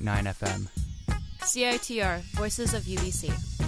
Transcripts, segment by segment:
101.9 FM. CITR, Voices of UBC.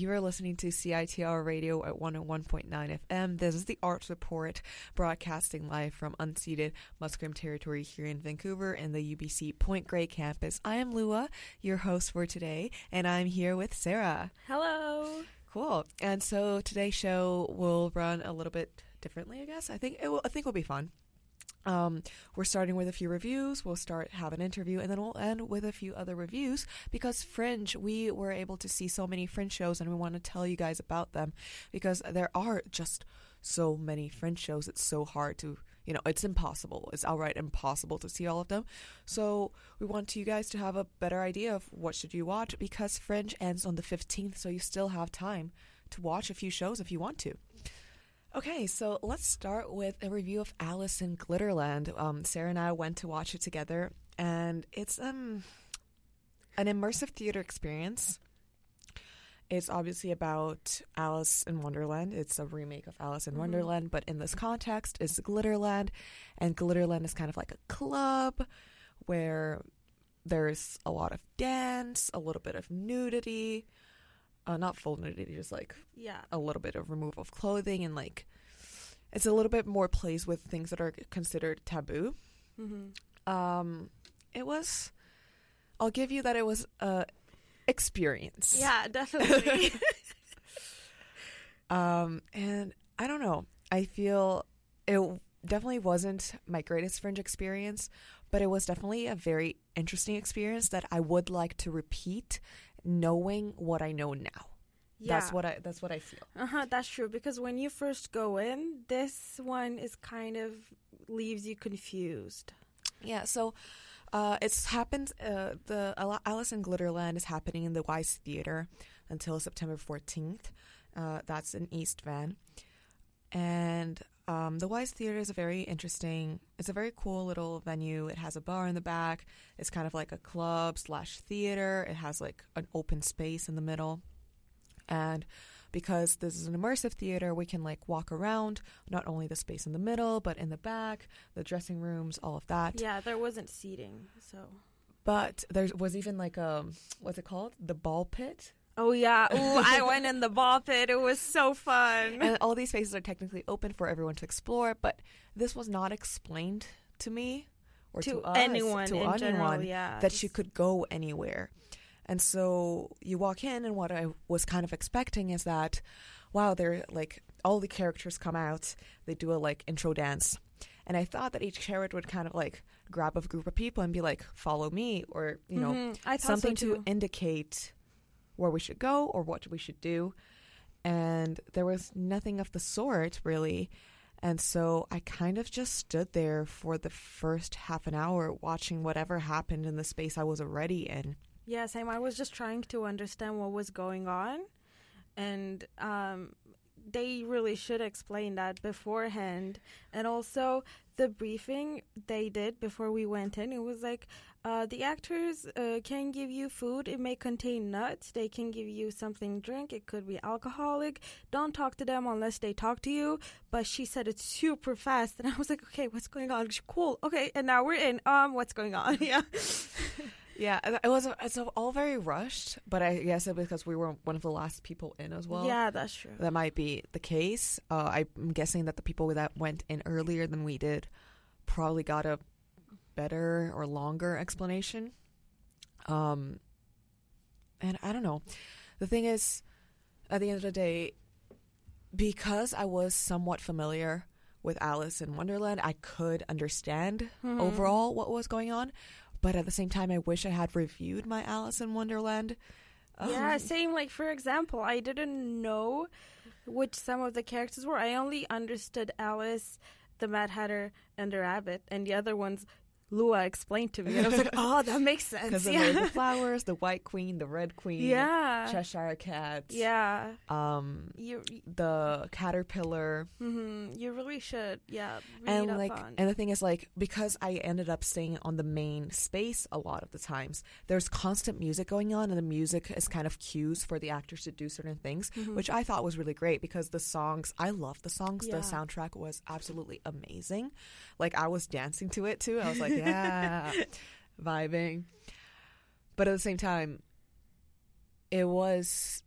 You are listening to CITR Radio at 101.9 FM. This is the Arts Report, broadcasting live from unceded Musqueam territory here in Vancouver in the UBC Point Grey campus. I am Lua, your host for today, and I'm here with Sarah. Hello. Cool. And so today's show will run a little bit differently, I guess. I think it will. I think it'll be fun. Um, we're starting with a few reviews. We'll start have an interview, and then we'll end with a few other reviews because Fringe. We were able to see so many Fringe shows, and we want to tell you guys about them because there are just so many Fringe shows. It's so hard to, you know, it's impossible. It's outright impossible to see all of them. So we want you guys to have a better idea of what should you watch because Fringe ends on the fifteenth, so you still have time to watch a few shows if you want to. Okay, so let's start with a review of Alice in Glitterland. Um, Sarah and I went to watch it together, and it's um an immersive theater experience. It's obviously about Alice in Wonderland. It's a remake of Alice in Wonderland, but in this context, it's Glitterland, and Glitterland is kind of like a club where there's a lot of dance, a little bit of nudity, uh, not full nudity, just like Yeah. a little bit of removal of clothing and like it's a little bit more plays with things that are considered taboo. Mm-hmm. Um, it was, I'll give you that it was a experience. Yeah, definitely. Um, and I don't know. I feel it definitely wasn't my greatest fringe experience, but it was definitely a very interesting experience that I would like to repeat, knowing what I know now. yeah. That's what I. That's what I feel. Uh huh. That's true because when you first go in, this one is kind of leaves you confused. Yeah. So, uh, it's happened. Uh, the Alice in Glitterland is happening in the Wise Theater until September fourteenth. Uh, that's in East Van, and um, the Wise Theater is a very interesting. It's a very cool little venue. It has a bar in the back. It's kind of like a club slash theater. It has like an open space in the middle, and because this is an immersive theater, we can like walk around not only the space in the middle, but in the back, the dressing rooms, all of that. Yeah, there wasn't seating, so. But there was even like a what's it called? The ball pit. Oh yeah. Ooh, I went in the ball pit. It was so fun. And all these spaces are technically open for everyone to explore, but this was not explained to me or to, to us, anyone to anyone general, yeah. that you could go anywhere. And so you walk in, and what I was kind of expecting is that, wow, they're like all the characters come out, they do a like intro dance, and I thought that each character would kind of like grab a group of people and be like, follow me, or you know, Mhm, I thought something so to indicate where we should go or what we should do. And there was nothing of the sort really. And so I kind of just stood there for the first half an hour watching whatever happened in the space I was already in. Yeah, same. I was just trying to understand what was going on, and um, they really should explain that beforehand. And also, the briefing they did before we went in, it was like uh, the actors uh, can give you food. It may contain nuts. They can give you something to drink. It could be alcoholic. Don't talk to them unless they talk to you. But she said it super fast, and I was like, okay, what's going on? She- Cool. Okay, and now we're in. Um, what's going on? Yeah. Yeah, it was it's all very rushed, but I guess it because we were one of the last people in as well. yeah, that's true. that might be the case. Uh, I'm guessing that the people that went in earlier than we did probably got a better or longer explanation. Um, and I don't know. The thing is, at the end of the day, because I was somewhat familiar with Alice in Wonderland, I could understand Mhm. overall what was going on. But at the same time, I wish I had reviewed my Alice in Wonderland. Yeah, Um, same. Like for example, I didn't know which some of the characters were. I only understood Alice, the Mad Hatter, and the Rabbit, and the other ones Lua explained to me, and I was like, "Oh, that makes sense." Yeah, the flowers, the white queen, the red queen, yeah, Cheshire cat, yeah. um, You, the caterpillar, hmm you really should, yeah. And like, on. and the thing is, like, because I ended up staying on the main space a lot of the times, there's constant music going on, and the music is kind of cues for the actors to do certain things, Mhm. which I thought was really great because the songs, I love the songs. Yeah. The soundtrack was absolutely amazing. Like, I was dancing to it too. I was like, yeah, vibing. But at the same time, it was,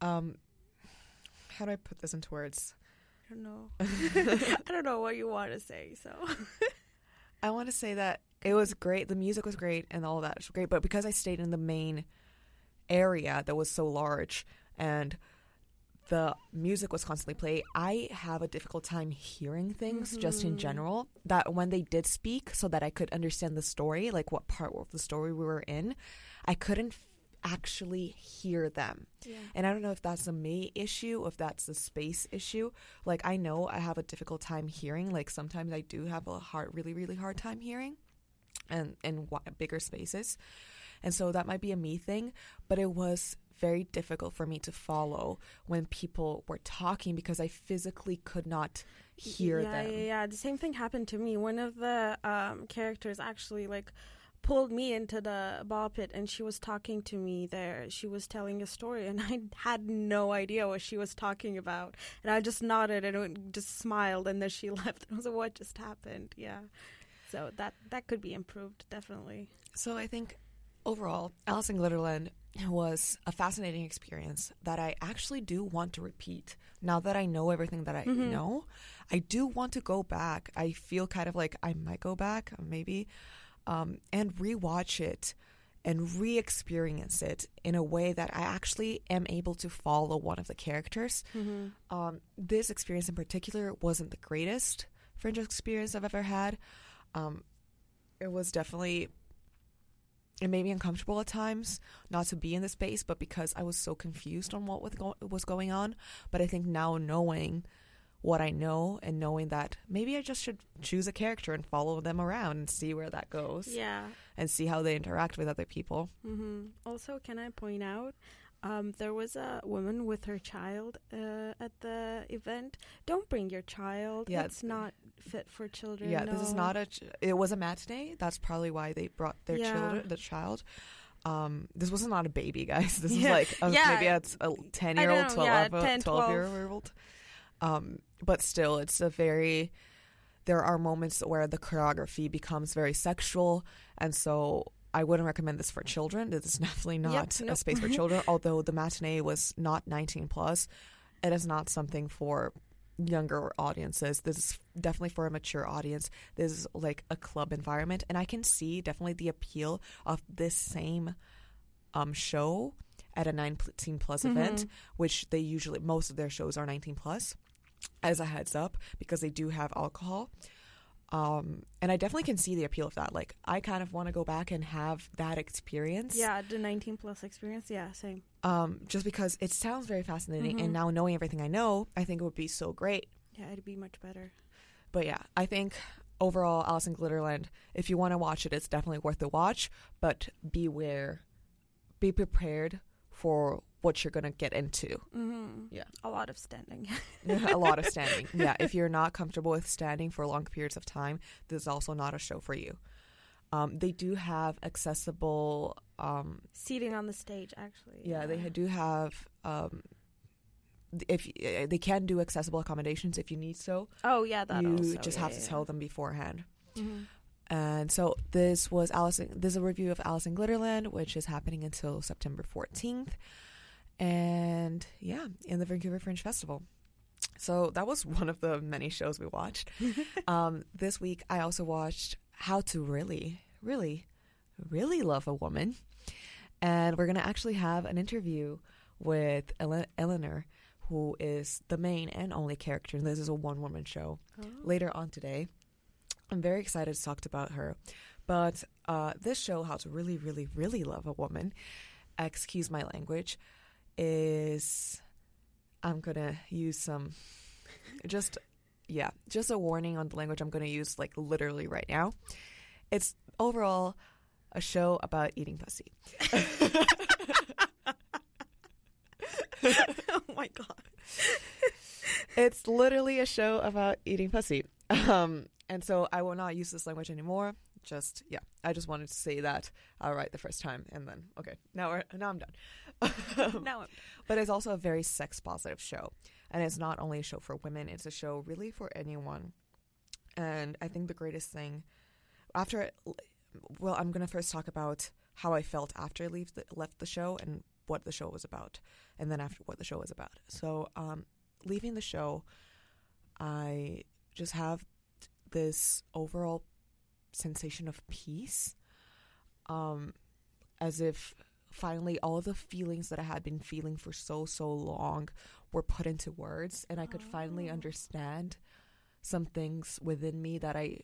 um, how do I put this into words? I don't know. I don't know what you want to say. So I want to say that it was great. The music was great and all that was great. But because I stayed in the main area that was so large and the music was constantly playing, I have a difficult time hearing things just in Mhm. general. That when they did speak, so that I could understand the story, like what part of the story we were in, I couldn't f- actually hear them. yeah. And I don't know if that's a me issue, if that's a space issue. Like I know I have a difficult time hearing. Like sometimes I do have a hard, really, really hard time hearing, and in wi- bigger spaces. And so that might be a me thing, but it was very difficult for me to follow when people were talking because I physically could not hear yeah, them. Yeah, yeah, The same thing happened to me. One of the um, characters actually like pulled me into the ball pit, and she was talking to me there. She was telling a story, and I had no idea what she was talking about. And I just nodded and just smiled, and then she left. And I was like, "What just happened?" Yeah. So that that could be improved, definitely. So I think overall, Alice in Glitterland was a fascinating experience that I actually do want to repeat. Now that I know everything that I Mhm. know, I do want to go back. I feel kind of like I might go back, maybe, um, and rewatch it and re-experience it in a way that I actually am able to follow one of the characters. Mm-hmm. Um, this experience in particular wasn't the greatest Fringe experience I've ever had. Um, it was definitely it made me uncomfortable at times not to be in the space, but because I was so confused on what was, go- was going on. But I think now knowing what I know and knowing that maybe I just should choose a character and follow them around and see where that goes Yeah. and see how they interact with other people. Mm-hmm. Also, can I point out um, there was a woman with her child uh, at the event. Don't bring your child. Yeah. It's not fit for children. Yeah, this is not a. ch- It was a matinee. That's probably why they brought their Yeah. children, the child. Um, this was not a baby, guys. This is like a, Yeah. maybe it's a ten year old, don't know, yeah, 12, 10, 12 year old. Um, but still, it's a very. There are moments where the choreography becomes very sexual, and so I wouldn't recommend this for children. This is definitely not a nope. space for children. Although the matinee was not 19 plus, it is not something for younger audiences. This is definitely for a mature audience. This is like a club environment, and I can see definitely the appeal of this same um show at a 19 plus event, Mhm. which they usually most of their shows are 19 plus. As a heads up, because they do have alcohol. Um, and I definitely can see the appeal of that. Like, I kind of want to go back and have that experience. Yeah, the 19 plus experience. Yeah, same. Um, just because it sounds very fascinating, Mhm. and now knowing everything I know, I think it would be so great. Yeah, it'd be much better. But yeah, I think overall, Alice in Glitterland, if you want to watch it, it's definitely worth the watch. But beware, be prepared for what you're gonna get into. Mm-hmm. Yeah. a lot of standing. a lot of standing. Yeah, if you're not comfortable with standing for long periods of time, this is also not a show for you. Um, they do have accessible. Um, Seating on the stage, actually. yeah, they do have. Um, if uh, they can do accessible accommodations if you need so, Oh yeah, that you also. just yeah, have to tell them beforehand. Mhm. And so this was Alice. This is a review of Alice in Glitterland, which is happening until September fourteenth, and yeah, in the Vancouver Fringe Festival. So that was one of the many shows we watched. um, this week, I also watched How to Really, Really, Really Love a Woman, and we're gonna actually have an interview with Ele- Eleanor, who is the main and only character. This is a one-woman show Oh. later on today. I'm very excited to talk about her. But uh, this show, How to Really, Really, Really Love a Woman, excuse my language, is. I'm going to use some. Just, yeah, just a warning on the language I'm going to use, like literally right now. It's overall a show about eating pussy. oh my god. it's literally a show about eating pussy. Um, and so I will not use this language anymore. Just yeah, I just wanted to say that all right the first time, and then okay, now we're now I'm done. Now I'm but it's also a very sex positive show, and it's not only a show for women; it's a show really for anyone. And I think the greatest thing after, it, well, I'm gonna first talk about how I felt after I leave the, left the show and what the show was about, and then after what the show was about. So, um, leaving the show, I just have this overall sensation of peace, um, as if finally all the feelings that I had been feeling for so so long were put into words, and I could finally Oh. understand some things within me that I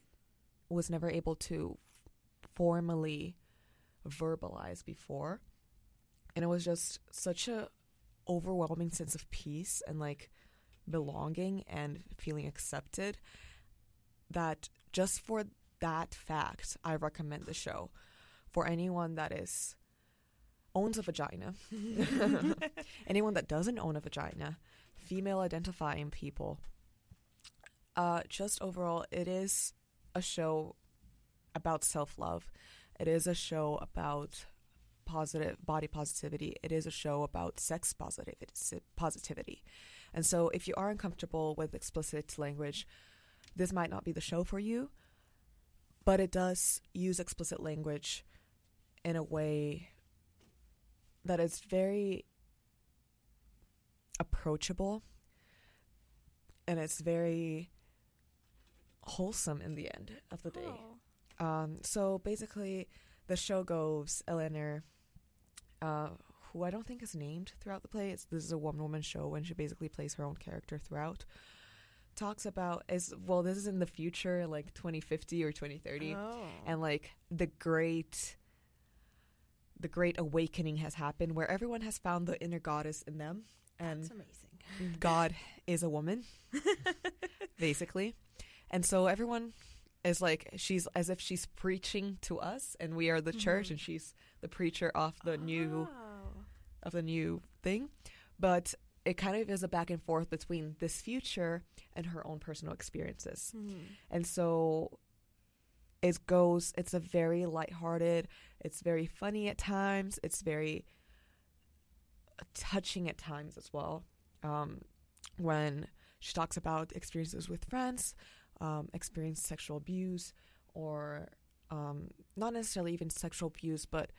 was never able to formally verbalize before and it was just such a overwhelming sense of peace and like belonging and feeling accepted that just for that fact i recommend the show for anyone that is owns a vagina anyone that doesn't own a vagina female identifying people uh just overall it is a show about self-love it is a show about positive body positivity. It is a show about sex. Positivity, and so if you are uncomfortable with explicit language, this might not be the show for you. But it does use explicit language in a way that is very approachable, and it's very wholesome in the end of the day. Oh. Um, so basically, the show goes, Eleanor, uh, who I don't think is named throughout the play, it's, this is a one woman show, and she basically plays her own character throughout. Talks about is well, this is in the future, like 2050 or 2030, Oh. and like the great, the great awakening has happened where everyone has found the inner goddess in them, and That's amazing. God is a woman, basically. And so everyone is like, she's as if she's preaching to us, and we are the church, Mhm. and she's the preacher of the new Oh. of the new thing. But it kind of is a back and forth between this future and her own personal experiences. Mhm. And so it goes, it's a very lighthearted, it's very funny at times, it's very touching at times as well. Um, when she talks about experiences with friends, um, experienced sexual abuse, or um, not necessarily even sexual abuse, but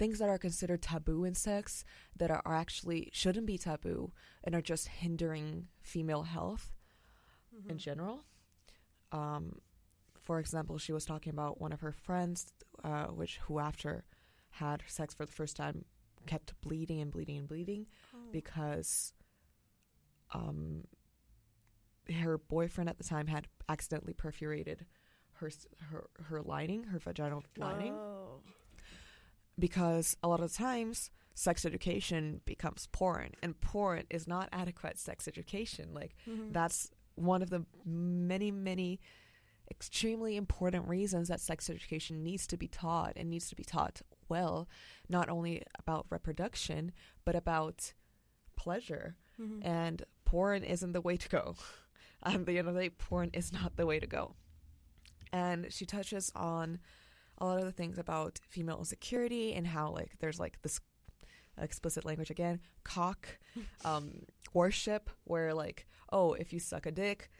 things that are considered taboo in sex that are, are actually shouldn't be taboo and are just hindering female health in Mhm. general. Um, for example, she was talking about one of her friends, uh, which who after had sex for the first time kept bleeding and bleeding and bleeding Oh. because um, her boyfriend at the time had accidentally perforated her her her lining, her vaginal lining, Whoa. Because a lot of times sex education becomes porn, and porn is not adequate sex education. Like Mhm. that's one of the many many extremely important reasons that sex education needs to be taught and needs to be taught well not only about reproduction but about pleasure Mhm. and porn isn't the way to go at the end of the day porn is not the way to go and she touches on a lot of the things about female insecurity and how like there's like this explicit language again cock um worship where like oh if you suck a dick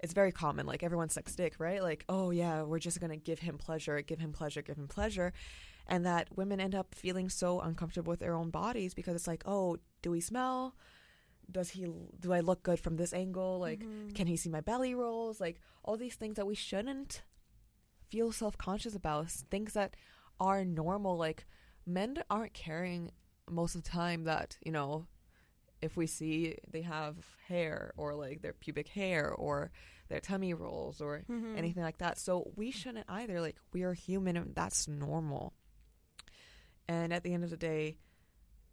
it's very common like everyone sucks dick right? Like oh yeah we're just gonna give him pleasure give him pleasure give him pleasure. And that women end up feeling so uncomfortable with their own bodies because it's like oh do we smell? Does he do i look good from this angle? Like Mhm. can he see my belly rolls? Like all these things that we shouldn't feel self-conscious about things that are normal like men aren't caring most of the time that you know if we see they have hair or like their pubic hair or their tummy rolls or Mhm. anything like that. So we shouldn't either. Like we are human and that's normal. And at the end of the day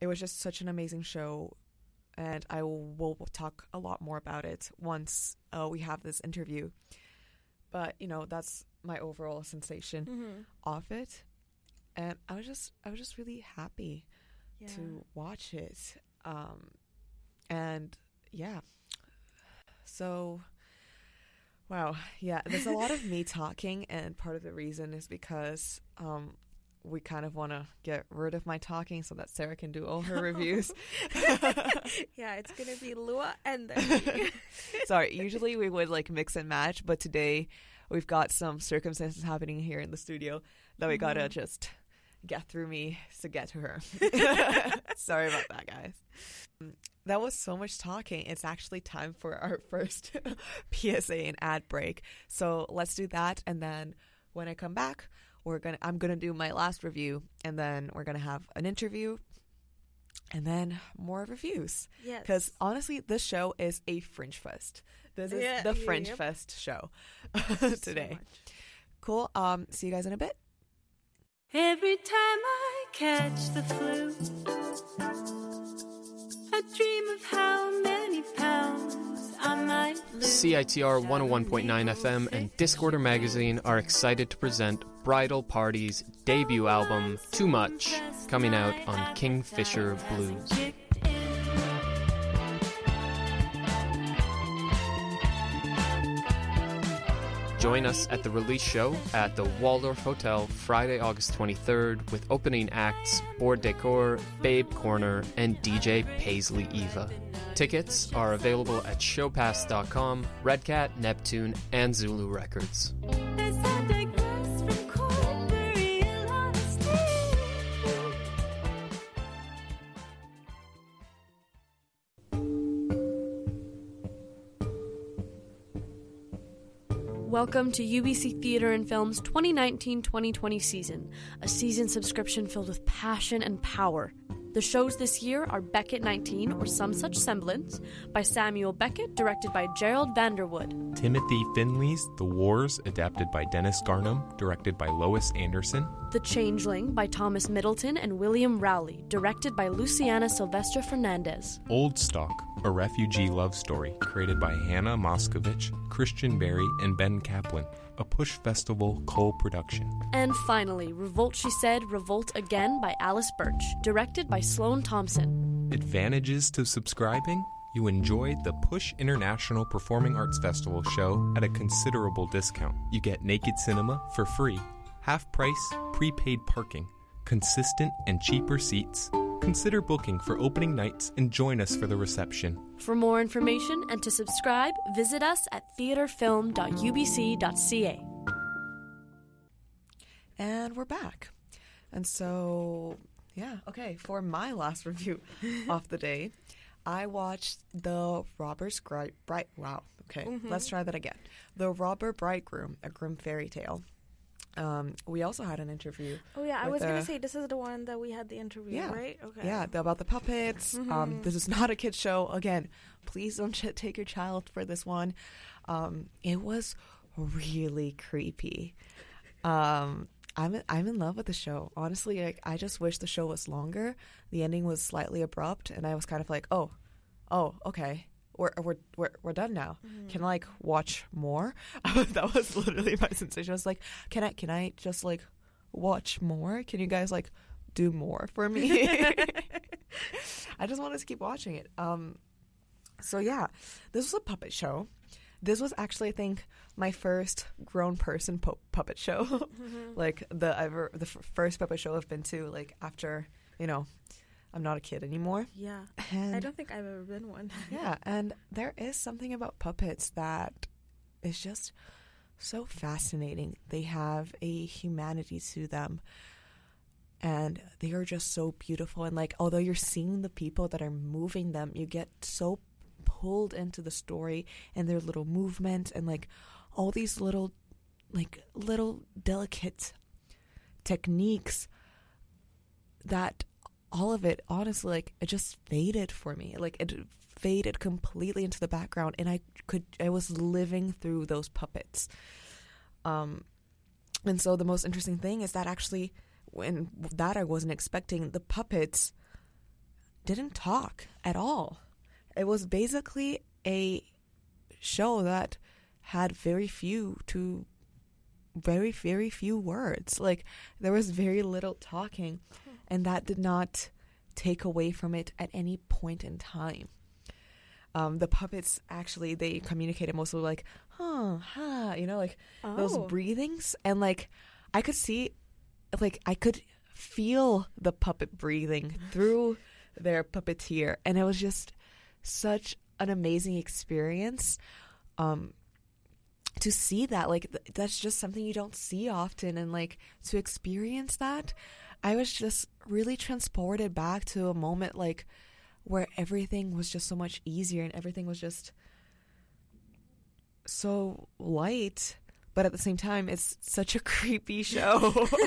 it was just such an amazing show and i will, will talk a lot more about it once uh, we have this interview. But you know that's my overall sensation Mhm. of it and i was just i was just really happy Yeah. to watch it um and yeah so wow yeah there's a lot of me talking and part of the reason is because um we kind of want to get rid of my talking so that Sarah can do all her reviews. yeah, it's gonna be Lua and then. Sorry, usually we would like mix and match, but today we've got some circumstances happening here in the studio that we gotta Mhm. just get through me to get to her. Sorry about that, guys. That was so much talking. It's actually time for our first PSA and ad break. So let's do that, and then when I come back, we're gonna I'm gonna do my last review, and then we're gonna have an interview, and then more reviews. yes. Because honestly, this show is a Fringe Fest. This is Yeah, the yeah, Fringe yep. Fest show today. much. cool. Um, see you guys in a bit. Every time I catch the flu, I dream of how many pounds I might lose. CITR 101.9 FM and Discorder Magazine are excited to present Bridal Party's debut album, Too Much, coming out on Kingfisher Bluez. Join us at the release show at the Waldorf Hotel Friday, August 23rd with opening acts Board Decor, Babe Corner, and DJ Paisley Eva. Tickets are available at showpass.com, Redcat, Neptoon, and Zulu Records. Welcome to UBC Theatre and Film's 2019 2020 season, a season subscription filled with passion and power. The shows this year are Beckett 19, or Some Such Semblance, by Samuel Beckett, directed by Gerald Vanderwoude. Timothy Findley's The Wars, adapted by Dennis Garnhum, directed by Lois Anderson. The Changeling by Thomas Middleton and William Rowley, directed by Luciana Silvestre Fernandez. Old Stock, a refugee love story, created by Hannah Moscovitch, Christian Barry, and Ben Caplan. A Push Festival co production. And finally, Revolt She Said, Revolt Again by Alice Birch, directed by Sloan Thompson. Advantages to subscribing? You enjoy the Push International Performing Arts Festival show at a considerable discount. You get naked cinema for free, half price prepaid parking, consistent and cheaper seats. Consider booking for opening nights and join us for the reception. For more information and to subscribe, visit us at theaterfilm.ubc.ca. And we're back. And so, yeah, okay, for my last review of the day, I watched The Robber's Gri- Bright. Wow, okay, let's mm-hmm. try that again. The Robber Bridegroom, A Grim Fairy Tale. Um, we also had an interview. Oh yeah, I was gonna say this is the one that we had the interview, Yeah. right? Okay. Yeah, the- about the puppets. Um, this is not a kid show. Again, please don't ch- take your child for this one. Um, it was really creepy. Um, I'm I'm in love with the show. Honestly, like, I just wish the show was longer. The ending was slightly abrupt, and I was kind of like, oh, oh, okay. We're, we're, we're, we're done now. Can I like watch more? that was literally my sensation. I was like, can I can I just like watch more? Can you guys like do more for me? I just wanted to keep watching it. Um, so yeah, this was a puppet show. This was actually, I think, my first grown person pu- puppet show. like the ever the f- first puppet show I've been to. Like after you know, I'm not a kid anymore. Yeah. And I don't think I've ever been one. yeah, and there is something about puppets that is just so fascinating. They have a humanity to them. And they are just so beautiful. And, like, although you're seeing the people that are moving them, you get so pulled into the story and their little movements and, like, all these little, like, little delicate techniques that all of it honestly like it just faded for me. Like it faded completely into the background and i could i was living through those puppets. Um and so the most interesting thing is that actually when that i wasn't expecting the puppets didn't talk at all. It was basically a show that had very few to very very few words. Like there was very little talking and that did not take away from it at any point in time. Um, the puppets actually they communicated mostly like huh ha you know like those Oh. breathings. And like i could see like i could feel the puppet breathing through their puppeteer. And it was just such an amazing experience um to see that like th- that's just something you don't see often. And like to experience that i was just really transported back to a moment like where everything was just so much easier and everything was just so light but at the same time it's such a creepy show.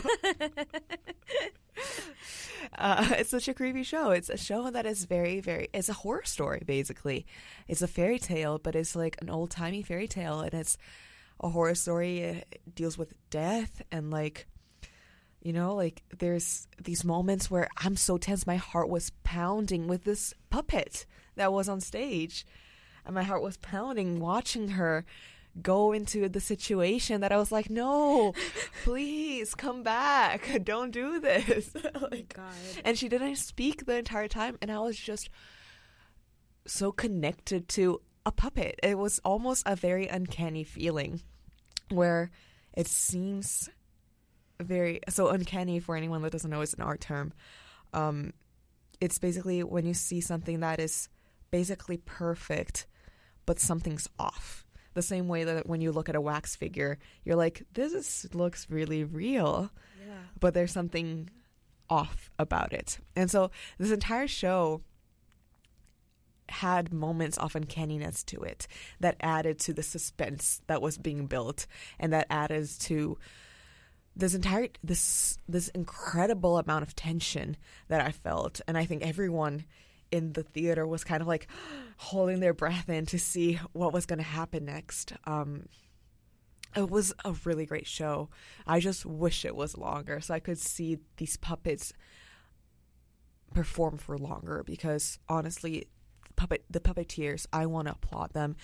Uh, it's such a creepy show. It's a show that is very very it's a horror story basically. It's a fairy tale but it's like an old-timey fairy tale and it's a horror story it deals with death and like you know like there's these moments where i'm so tense my heart was pounding with this puppet that was on stage and my heart was pounding watching her go into the situation that i was like no please come back. Don't do this. Oh like God. and she didn't speak the entire time and i was just so connected to a puppet. It was almost a very uncanny feeling where it seems very so uncanny for anyone that doesn't know it's an art term um it's basically when you see something that is basically perfect but something's off the same way that when you look at a wax figure you're like this is, looks really real Yeah. but there's something off about it. And so this entire show had moments of uncanniness to it that added to the suspense that was being built and that added to this entire this this incredible amount of tension that I felt and I think everyone in the theater was kind of like holding their breath in to see what was going to happen next um it was a really great show. I just wish it was longer so I could see these puppets perform for longer because honestly puppet the puppeteers I want to applaud them.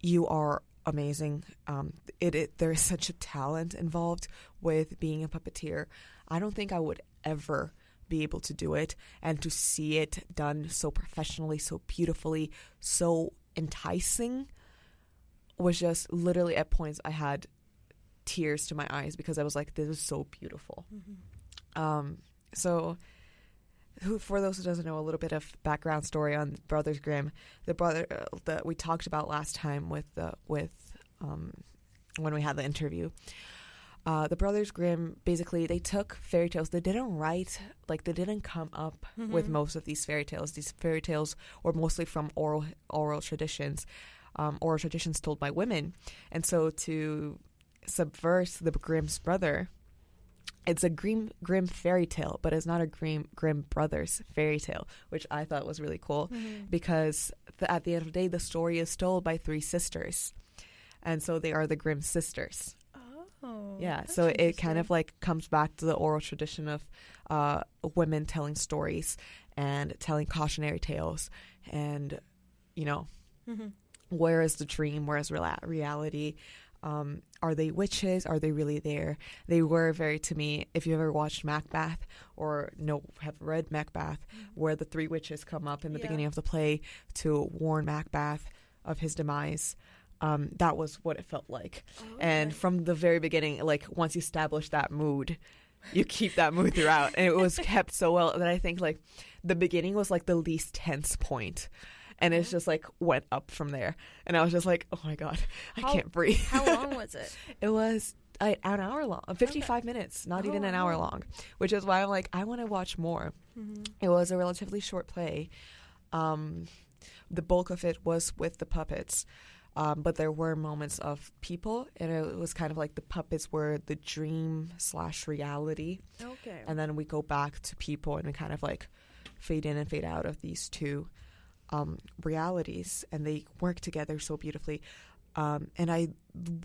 You are amazing. Um, it, it there is such a talent involved with being a puppeteer. I don't think I would ever be able to do it, and to see it done so professionally, so beautifully, so enticing was just literally at points I had tears to my eyes because I was like, "This is so beautiful." Um, so who for those who doesn't know a little bit of background story on Brothers Grimm, the brother uh, that we talked about last time with the with um, when we had the interview. Uh, the Brothers Grimm basically they took fairy tales. They didn't write like they didn't come up with most of these fairy tales. These fairy tales were mostly from oral oral traditions, um, oral traditions told by women, and so to subvert the Grimm's brother it's a grim, Grimm fairy tale, but it's not a grim, Grimm brothers fairy tale, which I thought was really cool because the, at the end of the day, the story is told by three sisters, and so they are the Grimm sisters. Oh. Yeah, so it kind of like comes back to the oral tradition of uh, women telling stories and telling cautionary tales, and you know, where is the dream? Where is real- reality? Um, are they witches? Are they really there? They were very to me. If you ever watched Macbeth or no have read Macbeth, where the three witches come up in the Yeah. beginning of the play to warn Macbeth of his demise. Um, that was what it felt like. And from the very beginning, like once you establish that mood, you keep that mood throughout. And it was kept so well that I think like the beginning was like the least tense point. And it's just like went up from there. And I was just like, oh my God, I How- can't breathe. How long was it? It was uh, an hour long, 55 minutes, not even an hour long, which is why I'm like, I want to watch more. It was a relatively short play. Um, the bulk of it was with the puppets, um, but there were moments of people, and it was kind of like the puppets were the dream slash reality, Okay. and then we go back to people, and we kind of like fade in and fade out of these two um, realities, and they work together so beautifully. Um, and I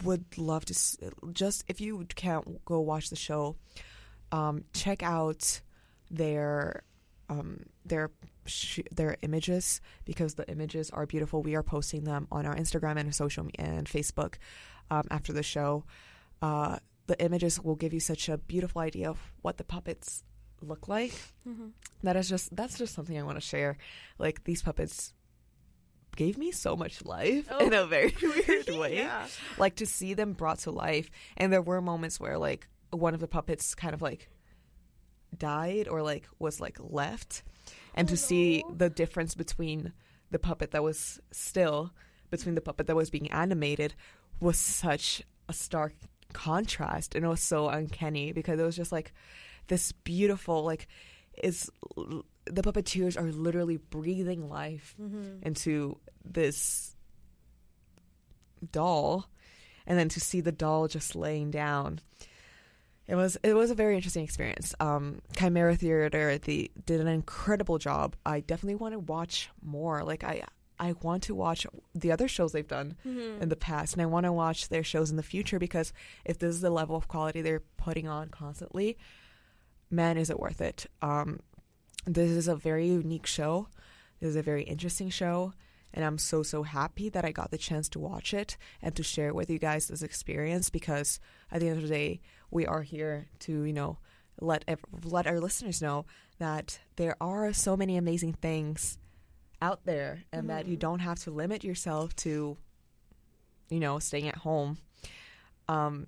would love to s- just if you can't go watch the show, um, check out their um, their sh- their images because the images are beautiful. We are posting them on our Instagram and social and Facebook um, after the show. Uh, the images will give you such a beautiful idea of what the puppets look like. Mm-hmm. That is just that's just something I want to share. Like these puppets gave me so much life in a oh. very weird way. Yeah. Like to see them brought to life, and there were moments where like one of the puppets kind of like died or like was like left, and to oh, see the difference between the puppet that was still between the puppet that was being animated was such a stark contrast and it was so uncanny because it was just like this beautiful like is the puppeteers are literally breathing life into this doll and then to see the doll just laying down. It was it was a very interesting experience. Um chimera theater they did an incredible job. I definitely want to watch more. Like i i want to watch the other shows they've done in the past and i want to watch their shows in the future because if this is the level of quality they're putting on constantly man is it worth it? Um this is a very unique show. This is a very interesting show and I'm so so happy that I got the chance to watch it and to share with you guys this experience because at the end of the day we are here to you know let let our listeners know that there are so many amazing things out there and that you don't have to limit yourself to you know staying at home. Um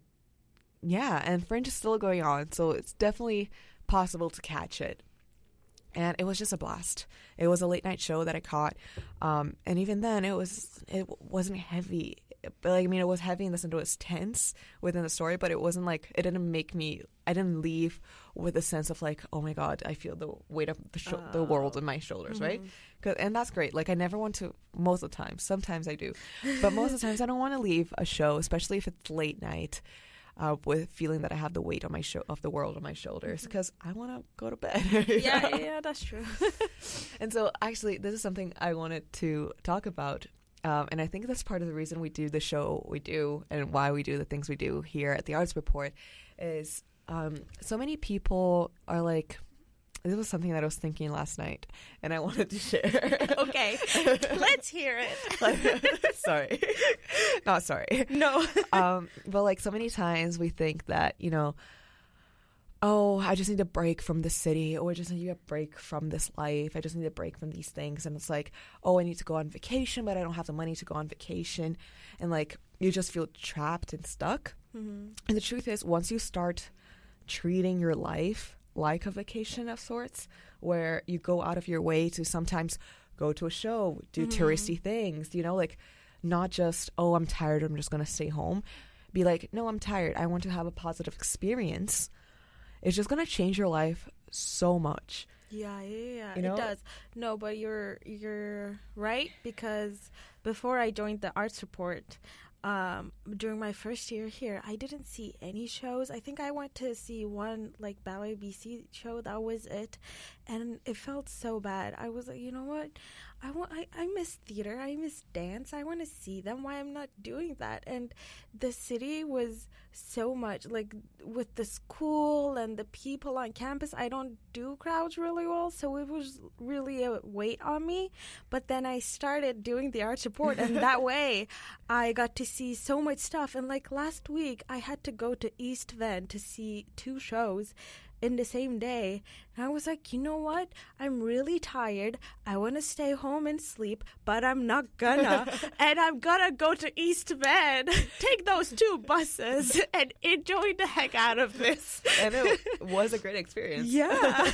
yeah and fringe is still going on so it's definitely possible to catch it and it was just a blast. It was a late night show that I caught, um, and even then, it was it wasn't heavy. but like, I mean, it was heavy in the sense it was tense within the story, but it wasn't like it didn't make me. I didn't leave with a sense of like, oh my god, I feel the weight of the sho- the world on my shoulders, right? 'Cause- and that's great. Like, I never want to. Most of the time, sometimes I do, but most of the times I don't want to leave a show, especially if it's late night. Uh, with feeling that I have the weight on my sho- of the world on my shoulders because I want to go to bed. yeah, know? yeah, that's true. And so, actually, this is something I wanted to talk about. Um, and I think that's part of the reason we do the show we do and why we do the things we do here at the Arts Report is um, so many people are like, this was something that I was thinking last night and I wanted to share. okay, let's hear it. Sorry. Not sorry. No. um, but like so many times we think that you know, oh, I just need a break from the city, or I just need a break from this life. I just need a break from these things, and it's like, oh, I need to go on vacation, but I don't have the money to go on vacation, and like you just feel trapped and stuck. Mm-hmm. And the truth is, once you start treating your life like a vacation of sorts, where you go out of your way to sometimes go to a show, do mm-hmm. touristy things, you know, like not just, oh, I'm tired, I'm just going to stay home. Be like, no, I'm tired. I want to have a positive experience. It's just going to change your life so much. Yeah, yeah, yeah. You know? It does. No, but you're you're right because before I joined the arts report, um, during my first year here, I didn't see any shows. I think I went to see one like Ballet BC show. That was it, and it felt so bad. I was like, you know what? I want. I, I miss theater. I miss dance. I want to see them. Why I'm not doing that? And the city was so much like with the school and the people on campus. I don't do crowds really well, so it was really a weight on me. But then I started doing the arts report and that way I got to see so much stuff. And like last week, I had to go to East Van to see two shows in the same day. And I was like, you know what? I'm really tired. I want to stay home and sleep, but I'm not gonna. and I'm gonna go to East Van, take those two buses, and enjoy the heck out of this. And it was a great experience. Yeah.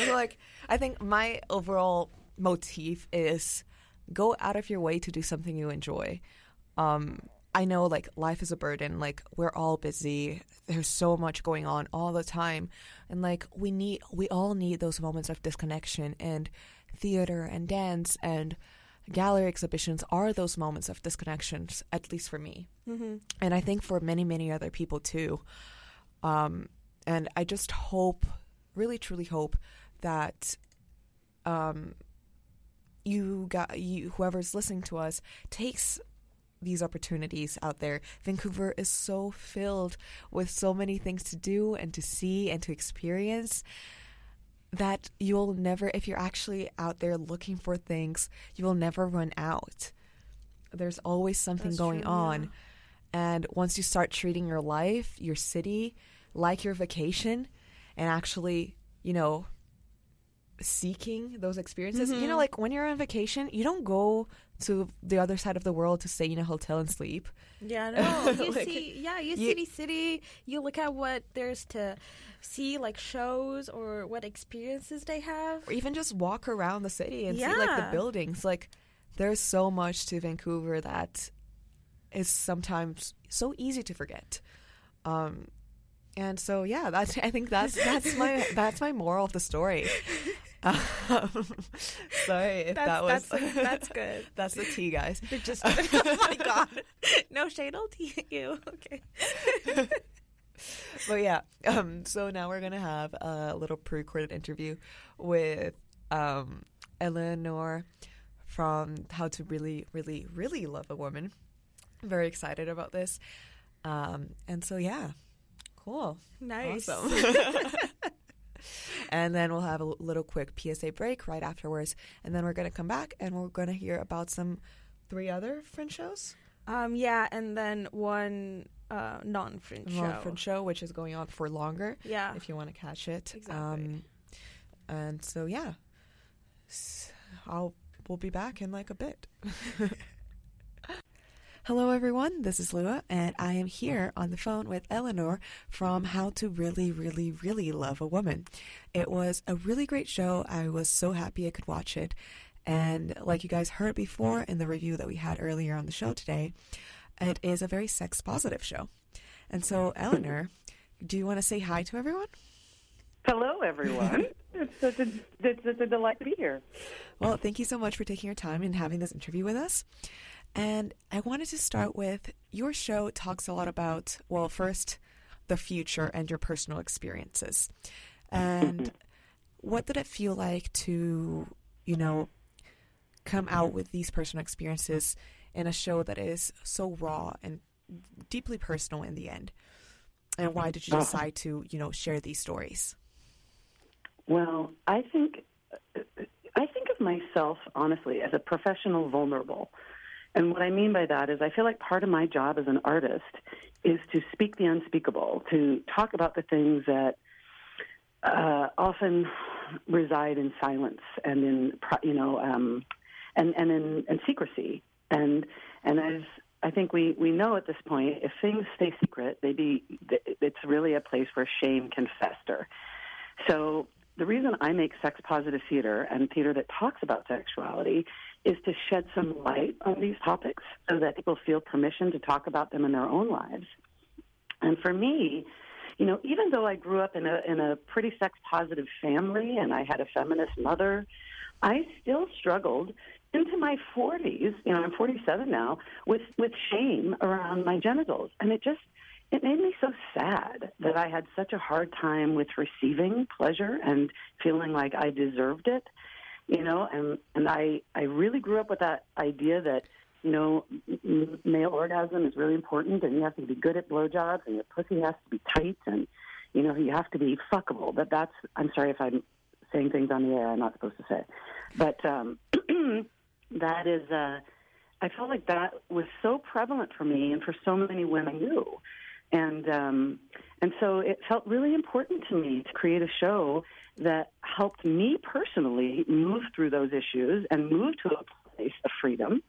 And like I think my overall motif is go out of your way to do something you enjoy. Um I know like life is a burden, like we're all busy. There's so much going on all the time. And like we need we all need those moments of disconnection and theater and dance and gallery exhibitions are those moments of disconnections at least for me. mm-hmm. And I think for many many other people too. Um and I just hope really truly hope that um you got you whoever's listening to us takes these opportunities out there. Vancouver is so filled with so many things to do and to see and to experience that you'll never if you're actually out there looking for things, you will never run out. There's always something That's going true, on. yeah. And once you start treating your life, your city like your vacation and actually, you know, seeking those experiences. You know, mm-hmm. like when you're on vacation, you don't go to the other side of the world to stay in a hotel and sleep. Yeah, no. You Like, see, yeah, you, you- see the city. You look at what there's to see, like shows or what experiences they have. Or even just walk around the city and see like the buildings. Like there's so much to Vancouver that is sometimes so easy to forget. Um and so yeah, that's I think that's that's my that's my moral of the story. Um, sorry if that was that's, that's good. that's the tea, guys. They're just oh my god, no shade, I'll tea you. Okay. but yeah, um, so now we're gonna have a little pre-recorded interview with um, Eleanor from How to Really, Really, Really Love a Woman. very excited about this, um, and so yeah, cool, Nice. awesome. And then we'll have a little quick PSA break right afterwards, and then we're gonna come back and we're gonna hear about some three other Fringe shows. Um, yeah, and then one uh, non-Fringe One show. Fringe show, which is going on for longer. Yeah. if you want to catch it. Exactly. Um, and so yeah, S- I'll we'll be back in like a bit. Hello everyone, this is Lua and I am here on the phone with Eleanor from How to Really Really Really Love a Woman. It was a really great show. I was so happy I could watch it. And like you guys heard before in the review that we had earlier on the show today, it is a very sex positive show. And so, Eleanor, do you want to say hi to everyone? Hello, everyone. it's, such a, it's such a delight to be here. Well, thank you so much for taking your time and having this interview with us. And I wanted to start with your show talks a lot about, well, first, the future and your personal experiences. And what did it feel like to, you know, come out with these personal experiences in a show that is so raw and deeply personal in the end? And why did you Uh-huh. decide to, you know, share these stories? Well, I think I think of myself honestly as a professional vulnerable. And what I mean by that is I feel like part of my job as an artist is to speak the unspeakable, to talk about the things that uh, often reside in silence and in you know um, and and in and secrecy and and as I think we we know at this point if things stay secret they be it's really a place where shame can fester. So the reason I make sex positive theater and theater that talks about sexuality is to shed some light on these topics so that people feel permission to talk about them in their own lives. And for me, you know, even though I grew up in a in a pretty sex positive family and I had a feminist mother, I still struggled into my 40s, you know, I'm 47 now, with with shame around my genitals. And it just it made me so sad that I had such a hard time with receiving pleasure and feeling like I deserved it, you know, and and I I really grew up with that idea that you know, male orgasm is really important, and you have to be good at blowjobs, and your pussy has to be tight, and you know, you have to be fuckable. But that's I'm sorry if I'm saying things on the air I'm not supposed to say, but um, that is. Uh, I felt like that was so prevalent for me and for so many women too, and um, and so it felt really important to me to create a show that helped me personally move through those issues and move to a place of freedom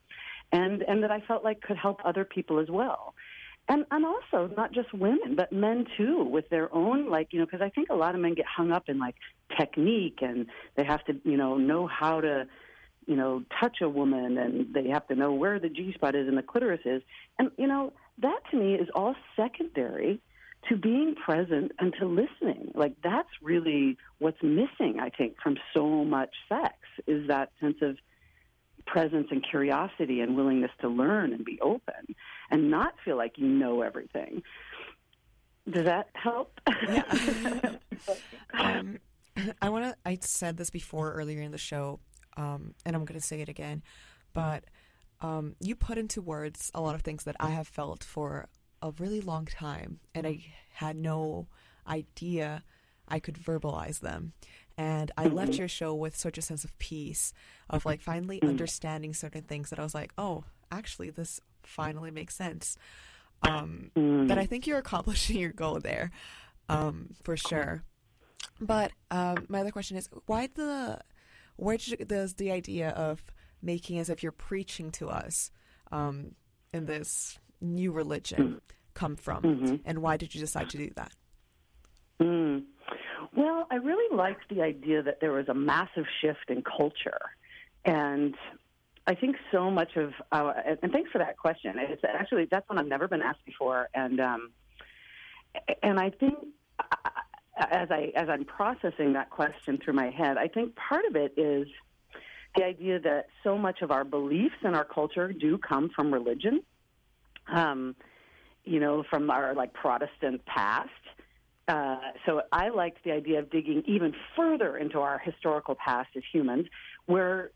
and and that I felt like could help other people as well. And and also not just women, but men too, with their own like you know, because I think a lot of men get hung up in like technique and they have to you know know how to you know touch a woman and they have to know where the G spot is and the clitoris is, and you know that to me is all secondary to being present and to listening. Like that's really what's missing, I think, from so much sex is that sense of presence and curiosity and willingness to learn and be open and not feel like you know everything. Does that help? Yeah. um, I want to. I said this before earlier in the show, um, and I'm going to say it again. But um, you put into words a lot of things that I have felt for a really long time, and I had no idea I could verbalize them. And I left your show with such a sense of peace, of like finally understanding certain things that I was like, oh, actually, this finally makes sense. Um, That I think you're accomplishing your goal there, um, for sure. But um, my other question is, why the where does the idea of making as if you're preaching to us um, in this new religion come from, and why did you decide to do that? Mm. Well, I really liked the idea that there was a massive shift in culture. And I think so much of our, and thanks for that question. It's actually, that's one I've never been asked before. And, um, and I think uh, as I, as I'm processing that question through my head, I think part of it is the idea that so much of our beliefs and our culture do come from religion. Um, you know, from our like Protestant past. Uh, so I liked the idea of digging even further into our historical past as humans, where,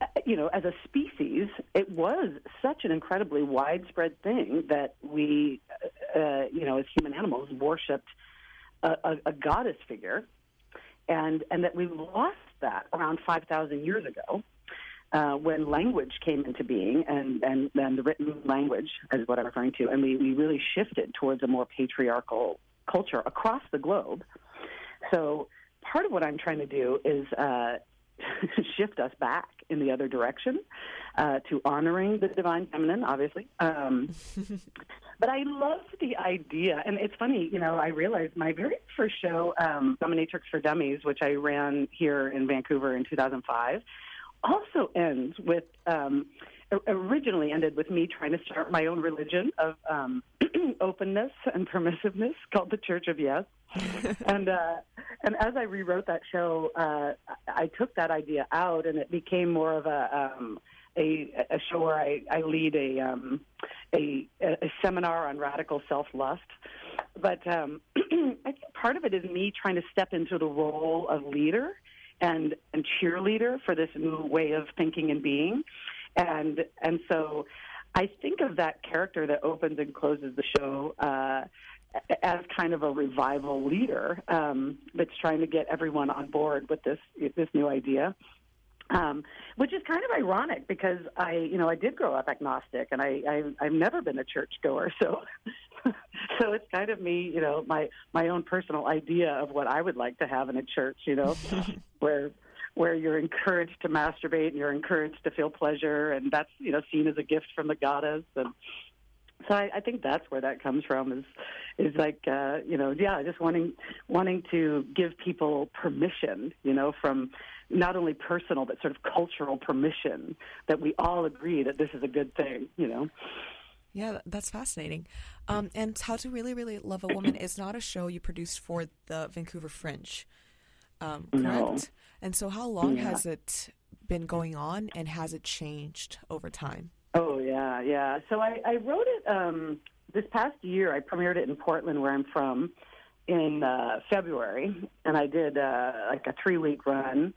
uh, you know, as a species, it was such an incredibly widespread thing that we, uh, you know, as human animals, worshipped a, a, a goddess figure, and and that we lost that around five thousand years ago. Uh, when language came into being and, and, and the written language is what I'm referring to, and we, we really shifted towards a more patriarchal culture across the globe. So part of what I'm trying to do is uh, shift us back in the other direction uh, to honoring the divine feminine, obviously. Um, but I love the idea, and it's funny, you know, I realized my very first show, um, Dominatrix for Dummies, which I ran here in Vancouver in 2005, also ends with um, originally ended with me trying to start my own religion of um, openness and permissiveness called the Church of Yes. and uh, and as I rewrote that show, uh, I took that idea out, and it became more of a um, a, a show where I, I lead a, um, a a seminar on radical self lust. But um, I think part of it is me trying to step into the role of leader and and cheerleader for this new way of thinking and being, and and so I think of that character that opens and closes the show. Uh, as kind of a revival leader um, that's trying to get everyone on board with this this new idea. Um, which is kind of ironic because I, you know, I did grow up agnostic, and I, I I've never been a church goer, so so it's kind of me, you know, my my own personal idea of what I would like to have in a church, you know, where where you're encouraged to masturbate and you're encouraged to feel pleasure, and that's you know seen as a gift from the goddess, and so I, I think that's where that comes from is is like uh, you know yeah just wanting wanting to give people permission you know from not only personal but sort of cultural permission that we all agree that this is a good thing you know yeah, that's fascinating. Um, and How to Really, Really Love a Woman is not a show you produced for the Vancouver Fringe, um, correct? No. And so, how long Yeah. has it been going on, and has it changed over time? Oh yeah, yeah. So I, I wrote it um, this past year. I premiered it in Portland, where I'm from, in uh, February, and I did uh, like a three week run,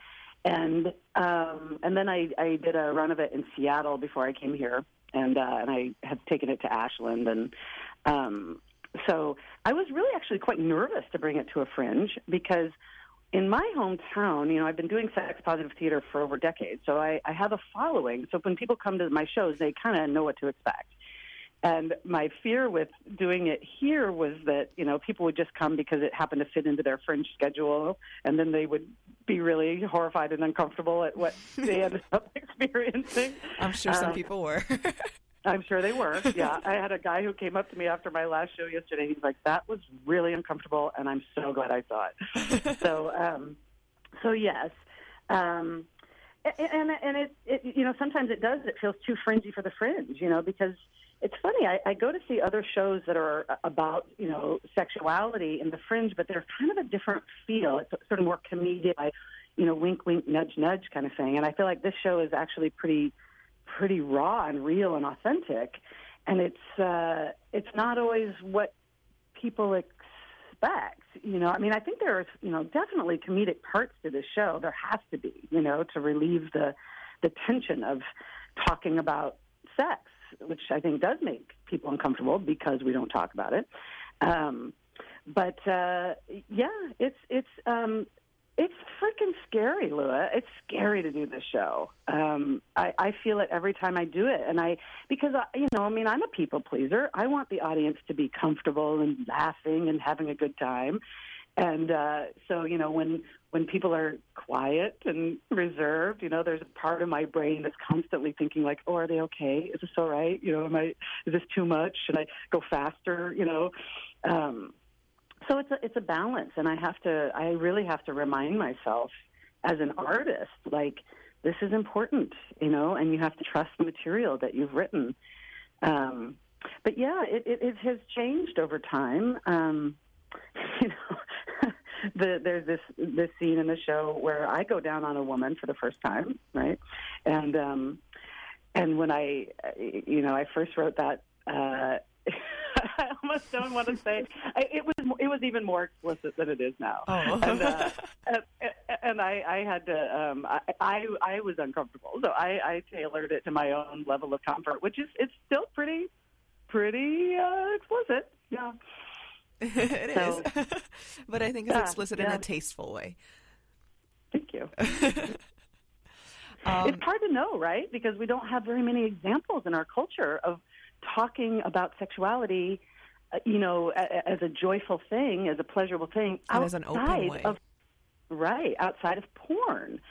and um, and then I, I did a run of it in Seattle before I came here, and uh, and I have taken it to Ashland, and um, so I was really actually quite nervous to bring it to a fringe because in my hometown, you know, I've been doing sex positive theater for over decades, so I, I have a following. So when people come to my shows, they kind of know what to expect. And my fear with doing it here was that, you know, people would just come because it happened to fit into their fringe schedule, and then they would be really horrified and uncomfortable at what they ended up experiencing. I'm sure some Um, people were. I'm sure they were. Yeah, I had a guy who came up to me after my last show yesterday. He's like, "That was really uncomfortable, and I'm so glad I saw it." so, um, so yes, um, and and it, it you know sometimes it does. It feels too fringy for the fringe, you know, because it's funny. I, I go to see other shows that are about you know sexuality in the fringe, but they're kind of a different feel. It's sort of more comedic, like, you know, wink, wink, nudge, nudge kind of thing. And I feel like this show is actually pretty pretty raw and real and authentic and it's uh it's not always what people expect you know i mean i think there are you know definitely comedic parts to this show there has to be you know to relieve the the tension of talking about sex which i think does make people uncomfortable because we don't talk about it um but uh yeah it's it's um it's freaking scary, Lua. It's scary to do this show. Um, I, I feel it every time I do it, and I because I, you know, I mean, I'm a people pleaser. I want the audience to be comfortable and laughing and having a good time, and uh, so you know, when when people are quiet and reserved, you know, there's a part of my brain that's constantly thinking like, "Oh, are they okay? Is this all right? You know, am I? Is this too much? Should I go faster? You know." Um, so it's a it's a balance and i have to i really have to remind myself as an artist like this is important you know and you have to trust the material that you've written um but yeah it it, it has changed over time um you know the there's this this scene in the show where i go down on a woman for the first time right and um and when i you know i first wrote that uh I almost don't want to say I, it was. It was even more explicit than it is now. Oh. and, uh, and, and I, I had to. Um, I, I, I was uncomfortable, so I, I tailored it to my own level of comfort, which is it's still pretty, pretty uh, explicit. Yeah. it So- is, but I think it's Yeah, explicit in a tasteful way. Thank you. Um, it's hard to know, right? Because we don't have very many examples in our culture of talking about sexuality, uh, you know, a, as a joyful thing, as a pleasurable thing, And as an open way. of right outside of porn,